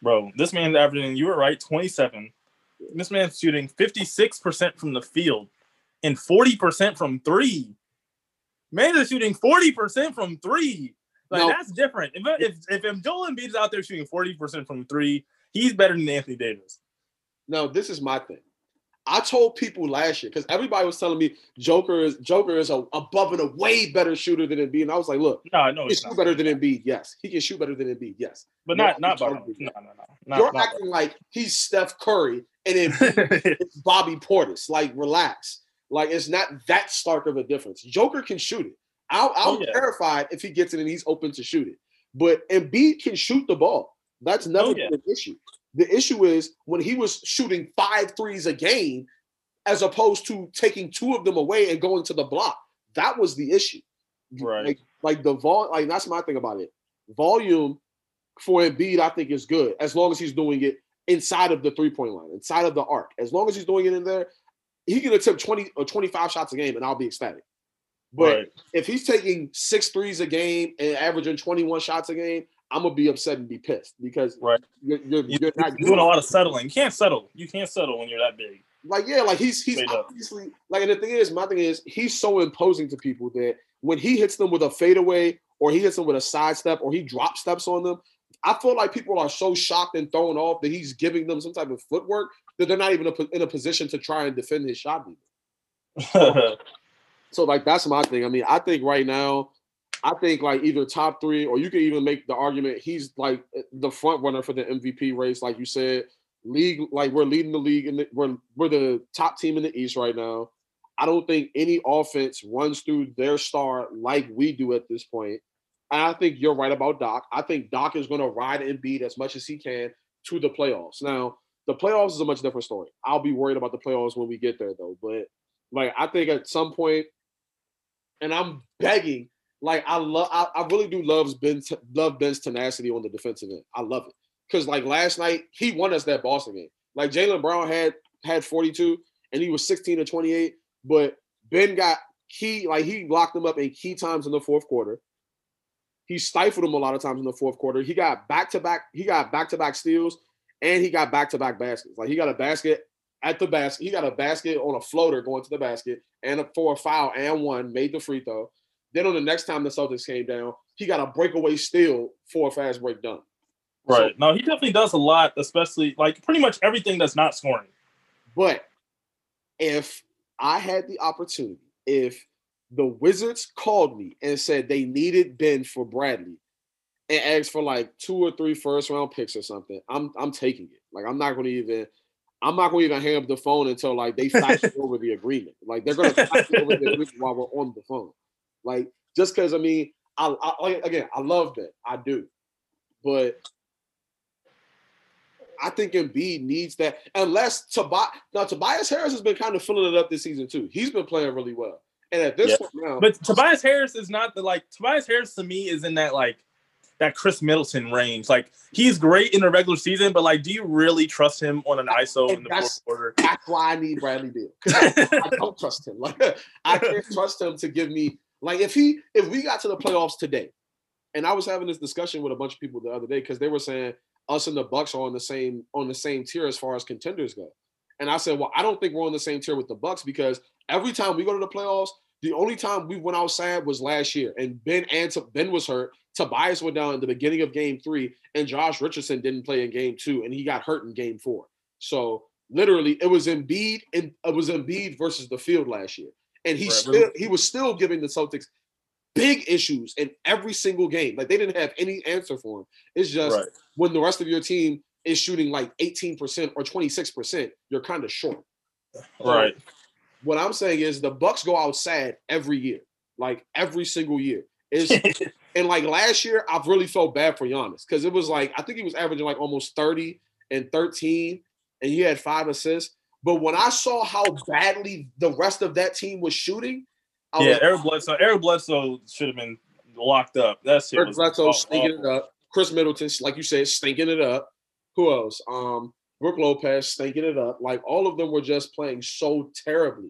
Bro, this man's averaging, you were right, 27. This man's shooting 56% from the field and 40% from three. Man is shooting 40% from three. Like no. that's different. If if if if Joel Embiid is out there shooting 40% from three, he's better than Anthony Davis. No, this is my thing. I told people last year because everybody was telling me Joker is Joker is a above and a way better shooter than Embiid, and I was like, look, no, no, he can shoot better than Embiid. Yes, he can shoot better than Embiid. Yes, but not not by no, no, no. You're not acting like he's Steph Curry and then Bobby Portis. Like, relax. Like, it's not that stark of a difference. Joker can shoot it. I oh, yeah. terrified if he gets it and he's open to shoot it. But Embiid can shoot the ball. That's never oh, yeah. been an issue. The issue is when he was shooting five threes a game, as opposed to taking two of them away and going to the block. That was the issue. Right. Like, like the vol like that's my thing about it. Volume for Embiid, I think, is good as long as he's doing it inside of the three-point line, inside of the arc. As long as he's doing it in there, he can attempt 20 or 25 shots a game and I'll be ecstatic. But if he's taking six threes a game and averaging 21 shots a game, I'm gonna be upset and be pissed because right. you're, you're, you're not doing a lot of settling. You can't settle. You can't settle when you're that big. Like yeah, like he's he's obviously like, and the thing is, my thing is, he's so imposing to people that when he hits them with a fadeaway or he hits them with a sidestep or he drop steps on them, I feel like people are so shocked and thrown off that he's giving them some type of footwork that they're not even in a position to try and defend his shot. so, like that's my thing. I mean, I think right now I think like either top three, or you can even make the argument he's like eh, the front runner for the MVP race, like you said. League, like we're leading the league, and we're we're the top team in the East right now. I don't think any offense runs through their star like we do at this point. And I think you're right about Doc. I think Doc is going to ride Embiid as much as he can to the playoffs. Now, the playoffs is a much different story. I'll be worried about the playoffs when we get there, though. But like, I think at some point, and I'm begging like I love, I, I, really do love Ben's love Ben's tenacity on the defensive end. I love it because like last night he won us that Boston game. Like Jaylen Brown had had 42 and he was 16 to 28, but Ben got key like he locked them up in key times in the fourth quarter. He stifled them a lot of times in the fourth quarter. He got back to back. He got back to back steals and he got back to back baskets. Like he got a basket at the basket. He got a basket on a floater going to the basket and a, for a foul and one made the free throw. Then on the next time the Celtics came down, he got a breakaway steal for a fast break done. Right. So, no, he definitely does a lot, especially like pretty much everything that's not scoring. But if I had the opportunity, if the Wizards called me and said they needed Ben for Bradley and asked for like two or three first round picks or something, I'm I'm taking it. Like I'm not going to even I'm not going to even hang up the phone until like they fax over the agreement. Like they're going to fax over the agreement while we're on the phone. Like just because I mean, I, I again I love that I do, but I think Embiid needs that unless Tobias now Tobias Harris has been kind of filling it up this season too. He's been playing really well. And at this yeah. point now, but Tobias Harris is not the like Tobias Harris to me is in that like that Khris Middleton range. Like he's great in the regular season, but like, do you really trust him on an ISO And in the fourth quarter? That's why I need Bradley Beal. I, I don't trust him. Like I can't trust him to give me like if he if we got to the playoffs today, and I was having this discussion with a bunch of people the other day because they were saying us and the Bucks are on the same on the same tier as far as contenders go. And I said, well, I don't think we're on the same tier with the Bucks because every time we go to the playoffs, the only time we went outside was last year, and Ben and Ben was hurt. Tobias went down in the beginning of Game Three, and Josh Richardson didn't play in Game Two, and he got hurt in Game Four. So literally, it was Embiid and uh, it was Embiid versus the field last year, and he Right. still he was still giving the Celtics big issues in every single game. Like they didn't have any answer for him. It's just Right. when the rest of your team is shooting like 18% or 26%, you're kind of short. Right. What I'm saying is the Bucks go outside every year, like every single year. Is and like last year, I've really felt bad for Giannis because it was like I think he was averaging like almost 30 and 13, and he had five assists. But when I saw how badly the rest of that team was shooting, I yeah, was Eric Bledsoe. Eric Bledsoe should have been locked up. That's Eric Bledsoe stinking it up. Khris Middleton, like you said, stinking it up. Who else? Um, Brooke Lopez stinking it up. Like all of them were just playing so terribly.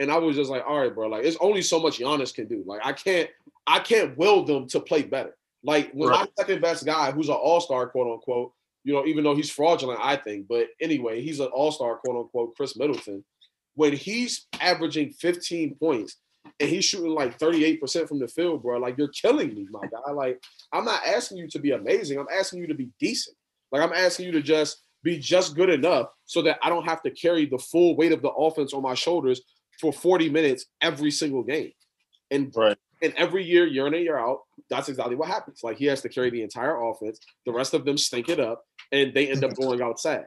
And I was just like, all right, bro. Like, it's only so much Giannis can do. Like, I can't, I can't will them to play better. Like, when my Right. second best guy, who's an all-star, quote unquote, you know, even though he's fraudulent, I think, but anyway, he's an all-star, quote unquote, Khris Middleton. When he's averaging 15 points and he's shooting like 38% from the field, bro, like you're killing me, my guy. Like, I'm not asking you to be amazing. I'm asking you to be decent. Like, I'm asking you to just be just good enough so that I don't have to carry the full weight of the offense on my shoulders for 40 minutes every single game. And Right. and every year, year in and year out, that's exactly what happens. Like he has to carry the entire offense. The rest of them stink it up, and they end up going outside.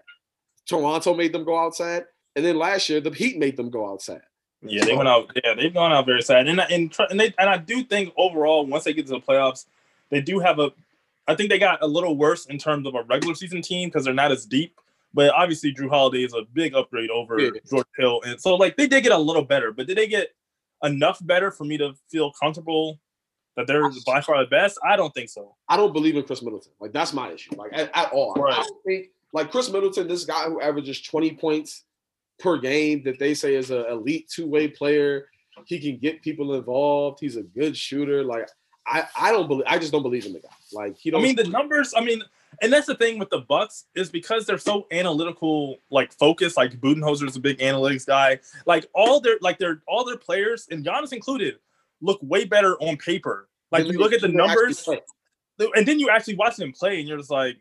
Toronto made them go outside, and then last year the Heat made them go outside. Yeah, they went out. Yeah, they've gone out very sad, and and and they and I do think overall, once they get to the playoffs, they do have a. I think they got a little worse in terms of a regular season team because they're not as deep. But obviously, Jrue Holiday is a big upgrade over Yeah. George Hill, and so like they did get a little better. But did they get enough better for me to feel comfortable that they're by far the best? I don't think so. I don't believe in Khris Middleton. Like that's my issue. Like at, at all. I- I don't think like Khris Middleton, this guy who averages 20 points per game that they say is an elite two-way player. He can get people involved. He's a good shooter. Like I, I don't believe I just don't believe in the guy. Like he I mean, the numbers. I mean, and that's the thing with the Bucks is because they're so analytical, like focused. Like Budenholzer is a big analytics guy. Like all their, like their, all their players, and Giannis included, look way better on paper. Like you look at the numbers, and then you actually watch them play, and you're just like,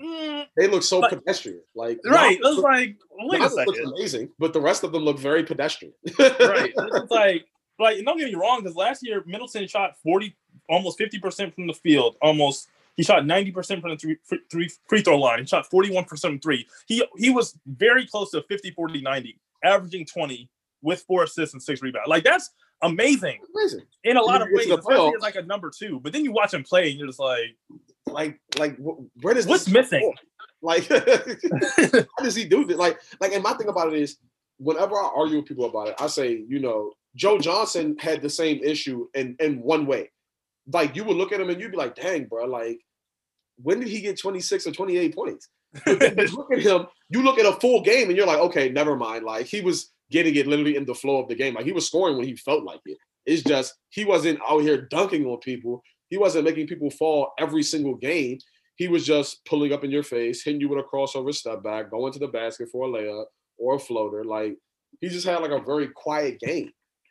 mm, They look so pedestrian. Like right? Giannis It's look- like, wait a Giannis second, amazing, but the rest of them look very pedestrian. right? It's like, like don't get me wrong, because last year Middleton shot forty, almost fifty percent from the field, almost. He shot 90% from the three, free- three free throw line. He shot 41% from three. He he was very close to 50, 40, 90, averaging 20 with four assists and six rebounds. Like that's amazing amazing. in a lot of ways, to the especially playoffs- as like a number two. But then you watch him play and you're just like, Like, like where does what's this missing? Like, how does he do this? Like, like, and my thing about it is, whenever I argue with people about it, I say, you know, Joe Johnson had the same issue in in one way. Like, you would look at him and you'd be like, dang, bro, like, when did he get 26 or 28 points? But then you look at him, you look at a full game and you're like, okay, never mind. Like, he was getting it literally in the flow of the game. Like, he was scoring when he felt like it. It's just he wasn't out here dunking on people. He wasn't making people fall every single game he was just pulling up in your face, hitting you with a crossover step back, going to the basket for a layup or a floater. Like he just had like a very quiet game.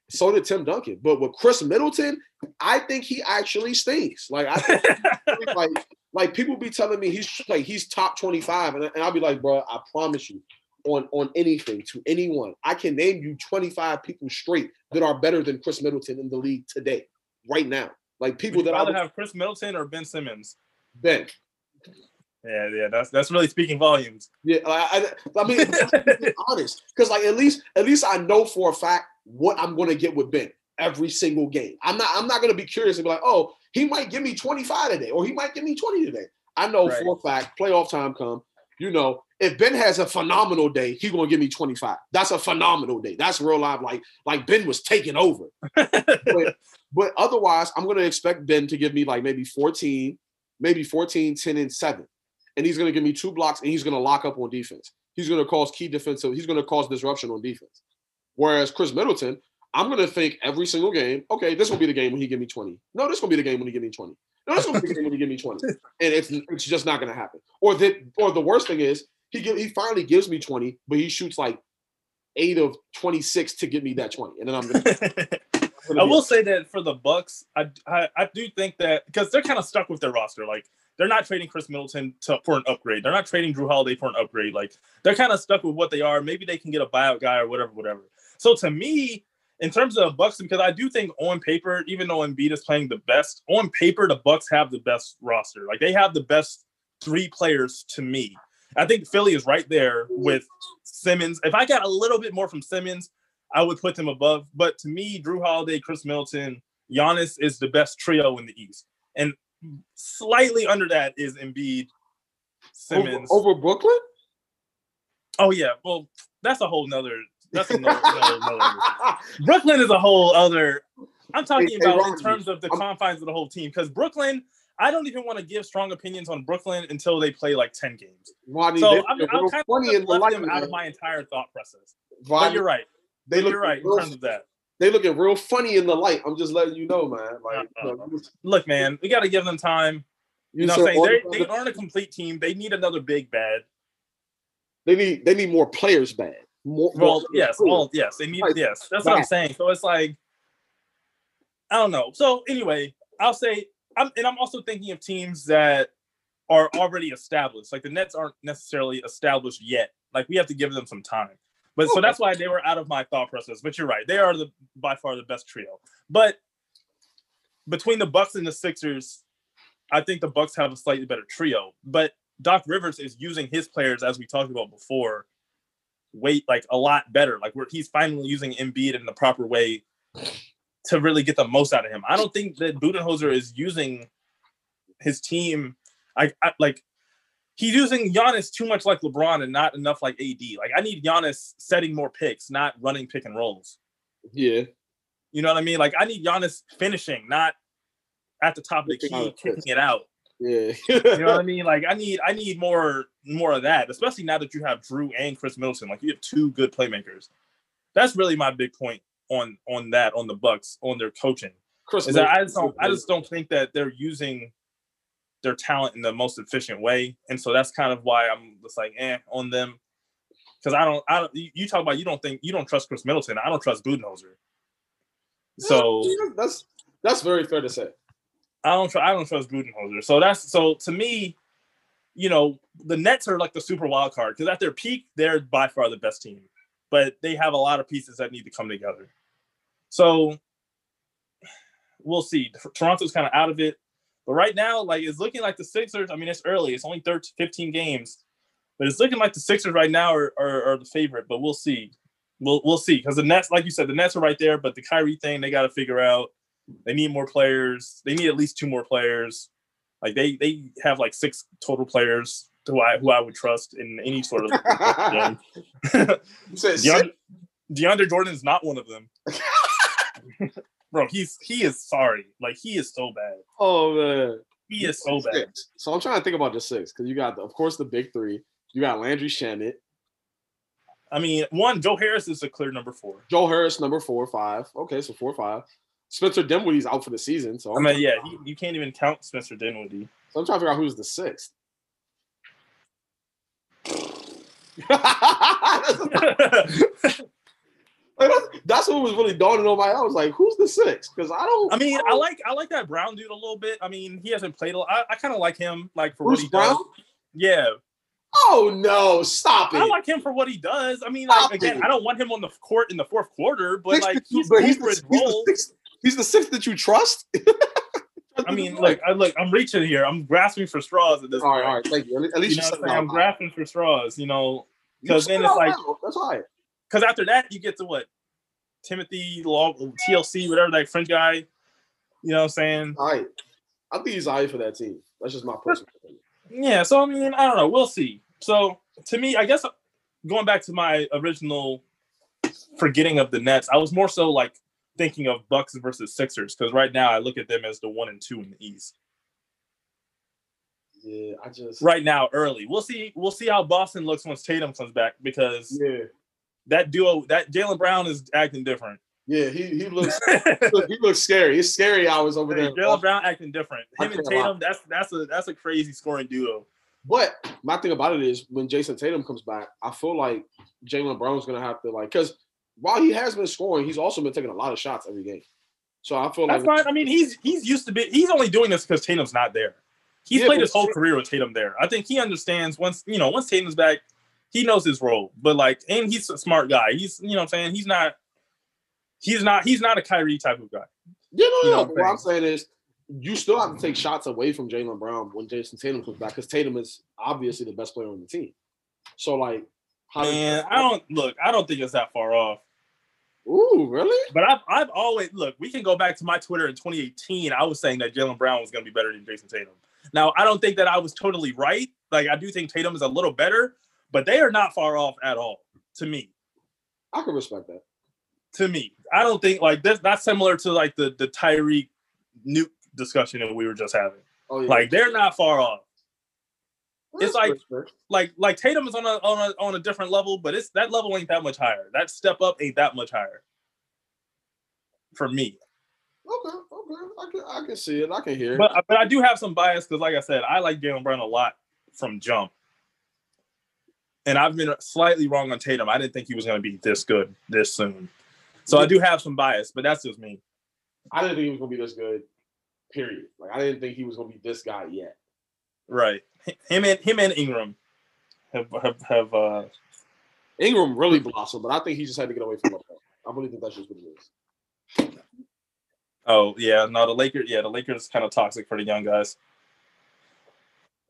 So did Tim Duncan. But with Khris Middleton, I think he actually stinks. Like I think like like people be telling me he's like he's top 25. And, and I'll be like, bro, I promise you, on on anything to anyone, I can name you 25 people straight that are better than Khris Middleton in the league today, right now. Like people that I would have Chris Middleton or Ben Simmons? Ben. Yeah, yeah, that's that's really speaking volumes. Yeah, I, I, I mean, honest, because like at least at least I know for a fact what I'm going to get with Ben every single game. I'm not I'm not going to be curious and be like, oh, he might give me 25 today, or he might give me 20 today. I know Right. for a fact, playoff time come. You know, if Ben has a phenomenal day, he's going to give me 25. That's a phenomenal day. That's real life. Like like Ben was taking over. but, but otherwise, I'm going to expect Ben to give me like maybe 14, maybe 14, 10, and 7. And he's going to give me two blocks and he's going to lock up on defense. He's going to cause key defensive, he's going to cause disruption on defense. Whereas Khris Middleton, I'm going to think every single game, okay, this will be the game when he give me 20. No, this will be the game when he give me 20. No, this will be the game when he give me 20. And it's it's just not going to happen. Or that, or the worst thing is he give, he finally gives me 20, but he shoots like eight of 26 to get me that 20. And then I'm gonna, I will say that for the Bucks, I, I, I do think that because they're kind of stuck with their roster. Like they're not trading Khris Middleton to, for an upgrade. They're not trading Jrue Holiday for an upgrade. Like they're kind of stuck with what they are. Maybe they can get a buyout guy or whatever, whatever. So to me, in terms of Bucks, because I do think on paper, even though Embiid is playing the best, on paper the Bucks have the best roster. Like they have the best three players to me. I think Philly is right there with Simmons. If I got a little bit more from Simmons, I would put them above. But to me, Jrue Holiday, Khris Middleton, Giannis is the best trio in the East. And slightly under that is Embiid, Simmons. Over, over Brooklyn? Oh yeah. Well, that's a whole nother that's another, another, Brooklyn is a whole other. I'm talking hey, about hey, in terms of the I'm, confines of the whole team because Brooklyn. I don't even want to give strong opinions on Brooklyn until they play like ten games. Ronnie, so they, I'm, I'm kind of left them out of my entire thought process. Ronnie, but you're right. They look you're right real, in terms of that. They looking real funny in the light. I'm just letting you know, man. Like, uh, uh, look, man, we got to give them time. You, you know, what I'm saying they, they aren't a complete team. They need another big bad. They need they need more players bad more. Well, yes, well, yes, they need. Yes, that's what I'm saying. So it's like, I don't know. So anyway, I'll say, I'm, and I'm also thinking of teams that are already established. Like the Nets aren't necessarily established yet. Like we have to give them some time. But okay. so that's why they were out of my thought process. But you're right; they are the by far the best trio. But between the Bucks and the Sixers, I think the Bucks have a slightly better trio. But Doc Rivers is using his players, as we talked about before, weight like a lot better. Like where he's finally using Embiid in the proper way to really get the most out of him. I don't think that Budenholzer is using his team. I, I like he's using Giannis too much like LeBron and not enough like AD. Like I need Giannis setting more picks, not running pick and rolls. Yeah. You know what I mean? Like I need Giannis finishing, not at the top of the key, kicking it out. Yeah. you know what I mean? Like I need I need more more of that, especially now that you have Jrue and Khris Middleton. Like you have two good playmakers. That's really my big point on on that on the Bucks on their coaching. Chris is that I just don't I just don't think that they're using their talent in the most efficient way, and so that's kind of why I'm just like eh on them because I don't I don't you talk about you don't think you don't trust Khris Middleton. I don't trust Budenholzer. So that's that's very fair to say. I don't I don't trust Budenholzer. So that's so to me, you know, the Nets are like the super wild card because at their peak, they're by far the best team, but they have a lot of pieces that need to come together. So we'll see. Toronto's kind of out of it, but right now, like it's looking like the Sixers. I mean, it's early; it's only 13, 15 games, but it's looking like the Sixers right now are, are, are the favorite. But we'll see. We'll we'll see because the Nets, like you said, the Nets are right there, but the Kyrie thing they got to figure out. They need more players. They need at least two more players. Like they they have like six total players who I who I would trust in any sort of game. DeAndre, DeAndre Jordan is not one of them. Bro, he's he is sorry. Like he is so bad. Oh man. He is so bad. So I'm trying to think about the six because you got, of course, the big three. You got Landry Shamet. I mean, one, Joe Harris is a clear number four. Joe Harris, number four, five. Okay, so four, five. Spencer Dinwiddie's out for the season. So I'm i mean, yeah, he, you can't even count Spencer Dinwiddie. So I'm trying to figure out who's the sixth. that's, what was really dawning on my. I was like, "Who's the sixth? Because I don't. I mean, I, I, like I like that Brown dude a little bit. I mean, he hasn't played a lot. I, I kind of like him, like for Bruce what he Brown? does. Yeah. Oh no! Stop it. I like him for what he does. I mean, like, again, it. I don't want him on the court in the fourth quarter, but like he's, but he's, the, he's, the sixth, He's the sixth that you trust. I mean, like, I look, I'm reaching here. I'm grasping for straws at this all point. All right, thank you. At least you know, I'm, I'm grasping for straws. You know, because then it's like that's right. Because after that, you get to what Timothy Law, TLC, whatever that French guy. You know what I'm saying? All right. I think he's high for that team. That's just my personal opinion. Yeah. So I mean, I don't know. We'll see. So to me, I guess uh, going back to my original forgetting of the Nets, I was more so like thinking of Bucks versus Sixers because right now I look at them as the one and two in the East. Yeah, I just right now early. We'll see. We'll see how Boston looks once Tatum comes back because yeah, that duo, that Jaylen Brown is acting different. yeah. He he looks he looks scary. It's scary hours over there. Jaylen Brown acting different. Him and. Tatum, that's that's a that's a crazy scoring duo. But my thing about it is when Jayson Tatum comes back, I feel like Jaylen Brown's gonna have to like because while he has been scoring, he's also been taking a lot of shots every game. So I feel like That's fine. I mean, he's he's used to be. He's only doing this because Tatum's not there. He's Yeah, played his whole career with Tatum there. I think he understands once you know once Tatum's back, he knows his role. But like, and he's a smart guy. He's you know what I'm saying he's not. He's not. He's not a Kyrie type of guy. Yeah, no, You no. know but what what I'm I'm saying is, you still have to take shots away from Jaylen Brown when Jayson Tatum comes back because Tatum is obviously the best player on the team. So like, how And I don't look. I don't think it's that far off. Ooh, really? But I've I've always look. We can go back to my Twitter in 2018. I was saying that Jaylen Brown was going to be better than Jayson Tatum. Now I don't think that I was totally right. Like I do think Tatum is a little better, but they are not far off at all to me. I can respect that. to me. I don't think like this. That's similar to like the the Tyreek Nuk discussion that we were just having. Oh yeah, Like they're not far off. It's like- Like like Tatum is on a on a on a different level, but it's that level ain't that much higher. That step up ain't that much higher. For me, okay, okay, I can I can see it. I can hear it. but but I do have some bias because, like I said, I like Jaylen Brown a lot from jump, and I've been slightly wrong on Tatum. I didn't think he was going to be this good this soon, so I do have some bias, but that's just me. I didn't think he was gonna be this good. Period. Like I didn't think he was gonna be this guy yet. Right. Him and him and Ingram have have, have uh Ingram really blossomed, but I think he just had to get away from LeBron. I really think that's just what it is. oh yeah, no the Lakers yeah, the Lakers kind of toxic for the young guys.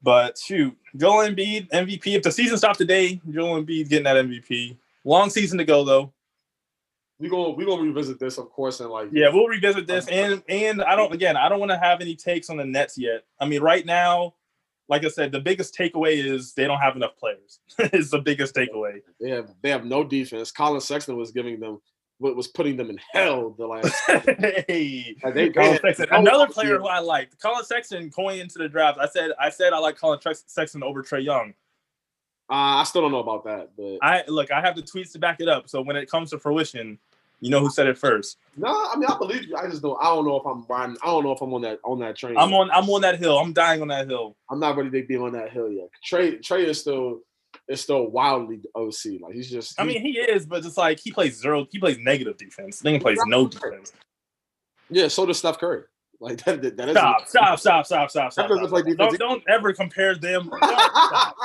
But shoot, Joel Embiid, MVP. If the season stopped today, Joel Embiid getting that MVP. Long season to go though. We gonna we gonna revisit this, of course, and like Yeah, we'll revisit this. And and I don't again, I don't want to have any takes on the Nets yet. I mean, right now, like I said, the biggest takeaway is they don't have enough players. it's the biggest takeaway. they have they have no defense. Collin Sexton was giving them what was putting them in hell the last. hey, Like, they- Collin Sexton, another player who I liked. Collin Sexton going into the draft. I said I said I like Collin Sexton over Trae Young. Uh, I still don't know about that, but I look, I have the tweets to back it up. So when it comes to fruition, you know who said it first. no, I mean I believe you. I just don't. I don't know if I'm riding. I don't know if I'm on that on that train. I'm on I'm on that hill. I'm dying on that hill. I'm not ready to be on that hill yet. Trae Trae is still is still wildly OC. Like he's just. I mean, he is, but it's like he plays zero. He plays negative defense. Then he plays no defense. yeah. So does Steph Curry. Like that. that, that is Stop! Stop! Stop! Stop! Stop! Stop! stop. play. Don't, don't ever compare them. Don't- Stop!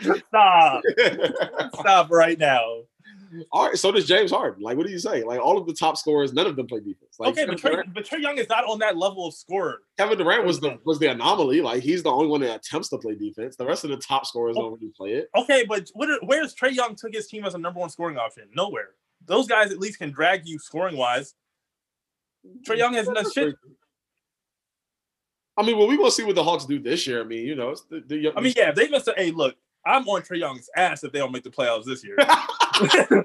Stop! Stop! Stop right now. All right. So does James Harden. Like, what do you say? Like all of the top scorers, none of them play defense. Like Okay, Kevin but Trae, but Trae Young is not on that level of scorer. Kevin Durant was the was the anomaly. Like he's the only one that attempts to play defense. The rest of the top scorers don't really play it. Okay, but what are, where's Trae Young took his team as a number one scoring option? Nowhere. Those guys at least can drag you scoring wise. Trae Young has done shit. I mean, well, we gonna see what the Hawks do this year. I mean, you know, it's the, the I mean, yeah, they must say, hey, look, I'm on Trae Young's ass if they don't make the playoffs this year.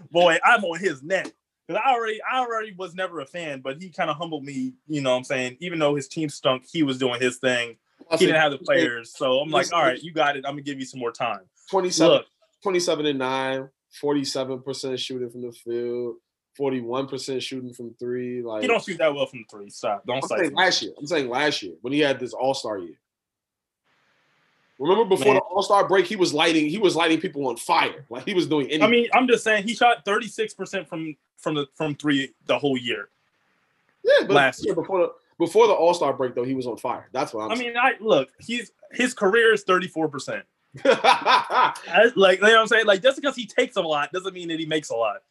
Boy, I'm on his neck. Because I already I already was never a fan, but he kind of humbled me, you know what I'm saying? Even though his team stunk, he was doing his thing. He didn't have the players. So I'm like, all right, you got it. I'm gonna give you some more time. 27, Look, 27 and 9, 47% shooting from the field, 41% shooting from three. Like he don't shoot that well from three. Stop. Don't I'm say saying last year. I'm saying last year when he had this all-star year. Remember before Man. the all-star break, he was lighting, he was lighting people on fire. Like he was doing anything. I mean, I'm just saying he shot 36% from from the from three the whole year. yeah, but last yeah, before the before the all-star break, though, he was on fire. That's what I'm I saying. mean, I look, he's his career is 34%. I I, like, you know what I'm saying? Like, just because he takes a lot doesn't mean that he makes a lot.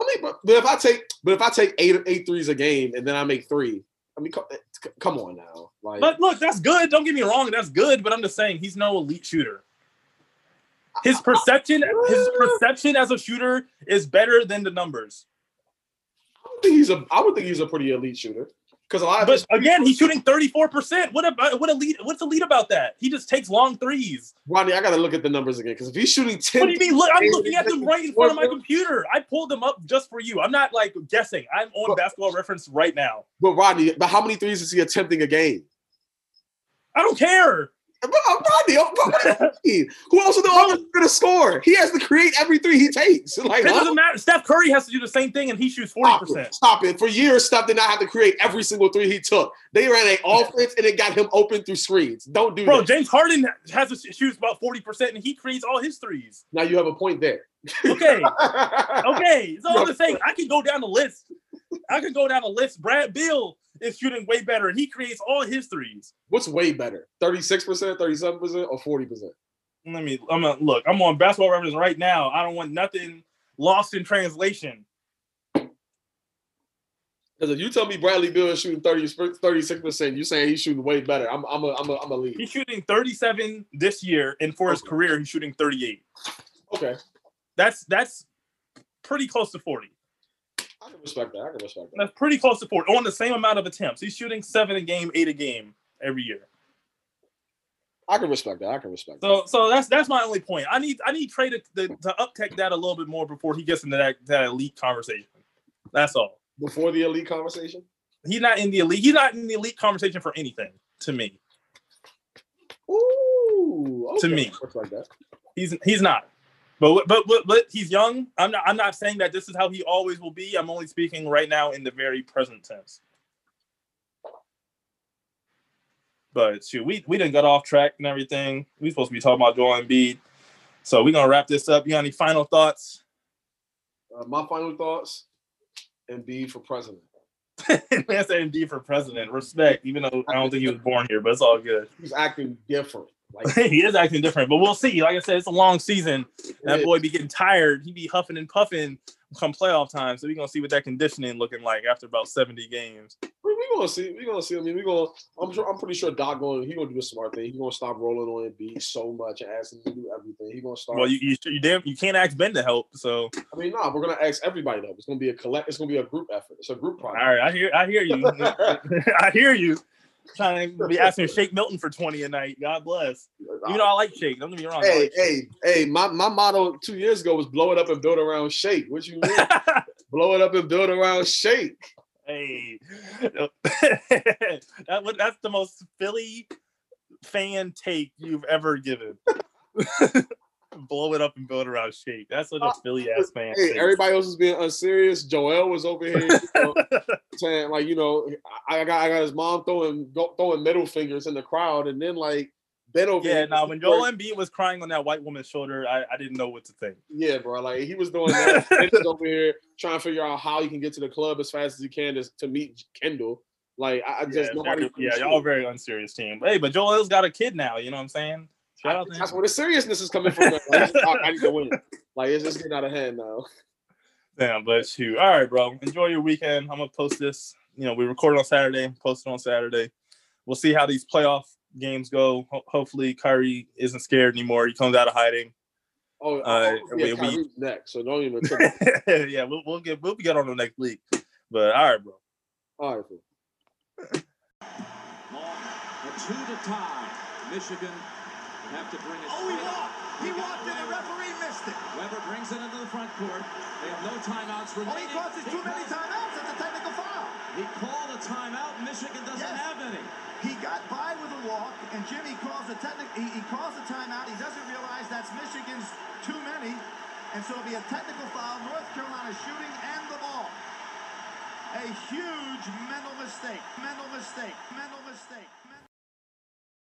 I mean, but, but if I take but if I take eight eight threes a game and then I make three, I mean, co- eh, c- come on now. Like But look, that's good. Don't get me wrong, that's good. But I'm just saying he's no elite shooter. His perception, his uh, perception as a shooter is better than the numbers. I would think he's a I would think he's a pretty elite shooter. Because a lot of But again, he's shooting 34%. What about what elite? What's elite about that? He just takes long threes. Rodney, I gotta look at the numbers again. Because if he's shooting 10 What do you mean? Look, I'm looking at them right in front of my computer. I pulled them up just for you. I'm not like guessing. I'm on But- basketball reference right now. But Rodney, but how many threes is he attempting a game? I don't care. Rodney, who else is the offense going to score? He has to create every three he takes. Like, it doesn't matter. Steph Curry has to do the same thing, and he shoots forty Stop percent. it. Stop it. For years, Steph did not have to create every single three he took. They ran an offense, and it got him open through screens. Don't do Bro, that. James Harden has to sh- shoots about forty percent, and he creates all his threes. Now you have a point there. Okay, okay. So I'm just saying, I can go down the list. I can go down the list. Brad Beal is shooting way better, and he creates all his threes. What's way better? 36%, 37%, or 40%? Let me. I'm gonna look. I'm on Basketball Reference right now. I don't want nothing lost in translation. Because if you tell me Bradley Beal is shooting 30, 36%, you're saying he's shooting way better. I'm I'm a I'm a I'm a lead. He's shooting 37 this year, and for his career, he's shooting 38. Okay. That's that's pretty close to 40. I can respect that. I can respect that. That's pretty close to 40 on the same amount of attempts. He's shooting seven a game, eight a game every year. I can respect that. I can respect that. So so that's that's my only point. I need I need Trae to, to, to uptake that a little bit more before he gets into that, that elite conversation. That's all. Before the elite conversation? He's not in the elite. He's not in the elite conversation for anything to me. Ooh. To me. Respect that. He's he's not. But, but but but he's young. I'm not I'm not saying that this is how he always will be. I'm only speaking right now in the very present tense. But shoot, we we didn't got off track and everything. We supposed to be talking about Joel Embiid. So we're gonna wrap this up. You got any final thoughts? Uh, my final thoughts Embiid for president. Man said Embiid for president. Respect, even though I don't think he was born here, but it's all good. He's acting different. Like he is acting different, but we'll see. Like I said, it's a long season. That boy be getting tired. He be huffing and puffing come playoff time. So we're gonna see what that conditioning looking like after about 70 games. we, we gonna see. We gonna see. I mean, we gonna. I'm sure. I'm pretty sure Doc going. He gonna do a smart thing. He gonna stop rolling on Embiid so much and ask him to do everything. He gonna start. Well, you you, you damn you can't ask Ben to help. So I mean, nah. We're gonna ask everybody though. It's gonna be a collect. It's gonna be a group effort. It's a group project. All right, I hear I hear you. I hear you. Trying to be asking Shake Milton for 20 a night. God bless. You know I like Shake. Don't get me wrong. Hey, like hey, hey! My, my motto two years ago was blow it up and build around Shake. What you mean? blow it up and build around Shake. Hey, that that's the most Philly fan take you've ever given. Blow it up and build around Shake. That's such a uh, Philly ass fan. Hey, everybody else was being unserious. Joel was over here you know, saying like, you know, I got I got his mom throwing throwing middle fingers in the crowd, and then like Ben over yeah, now when Joel Embiid was crying on that white woman's shoulder, I, I didn't know what to think. Yeah, bro. Like he was doing that. Was over here trying to figure out how he can get to the club as fast as he can to, to meet Kendall. Like I, I just yeah, nobody. yeah, y'all very unserious team. Hey, but Joel's got a kid now. You know what I'm saying? Shout out to That's him. where the seriousness is coming from. Like, I, I need to win. Like it's just getting out of hand now. Damn, but shoot. All right, bro. Enjoy your weekend. I'm gonna post this. You know, we record on Saturday, post it on Saturday. We'll see how these playoff games go. Ho- hopefully, Kyrie isn't scared anymore. He comes out of hiding. Oh, Uh, yeah, we- we- next, so don't even. trip. yeah, we'll we'll get we'll get on the next week. But all right, bro. All right, fool. Long, a two to tie. Michigan would have to bring it. Oh, he walked. He walked and the referee missed it. Webber brings it into the front court. They have no timeouts remaining. Oh, he causes too many timeouts. That's a technical foul. He called a timeout. Michigan doesn't Yes. have any. He got by with a walk, and Jimmy calls a technical. He, he calls a timeout. He doesn't realize that's Michigan's too many, and so it'll be a technical foul. North Carolina shooting and the ball. A huge mental mistake. Mental mistake. Mental mistake.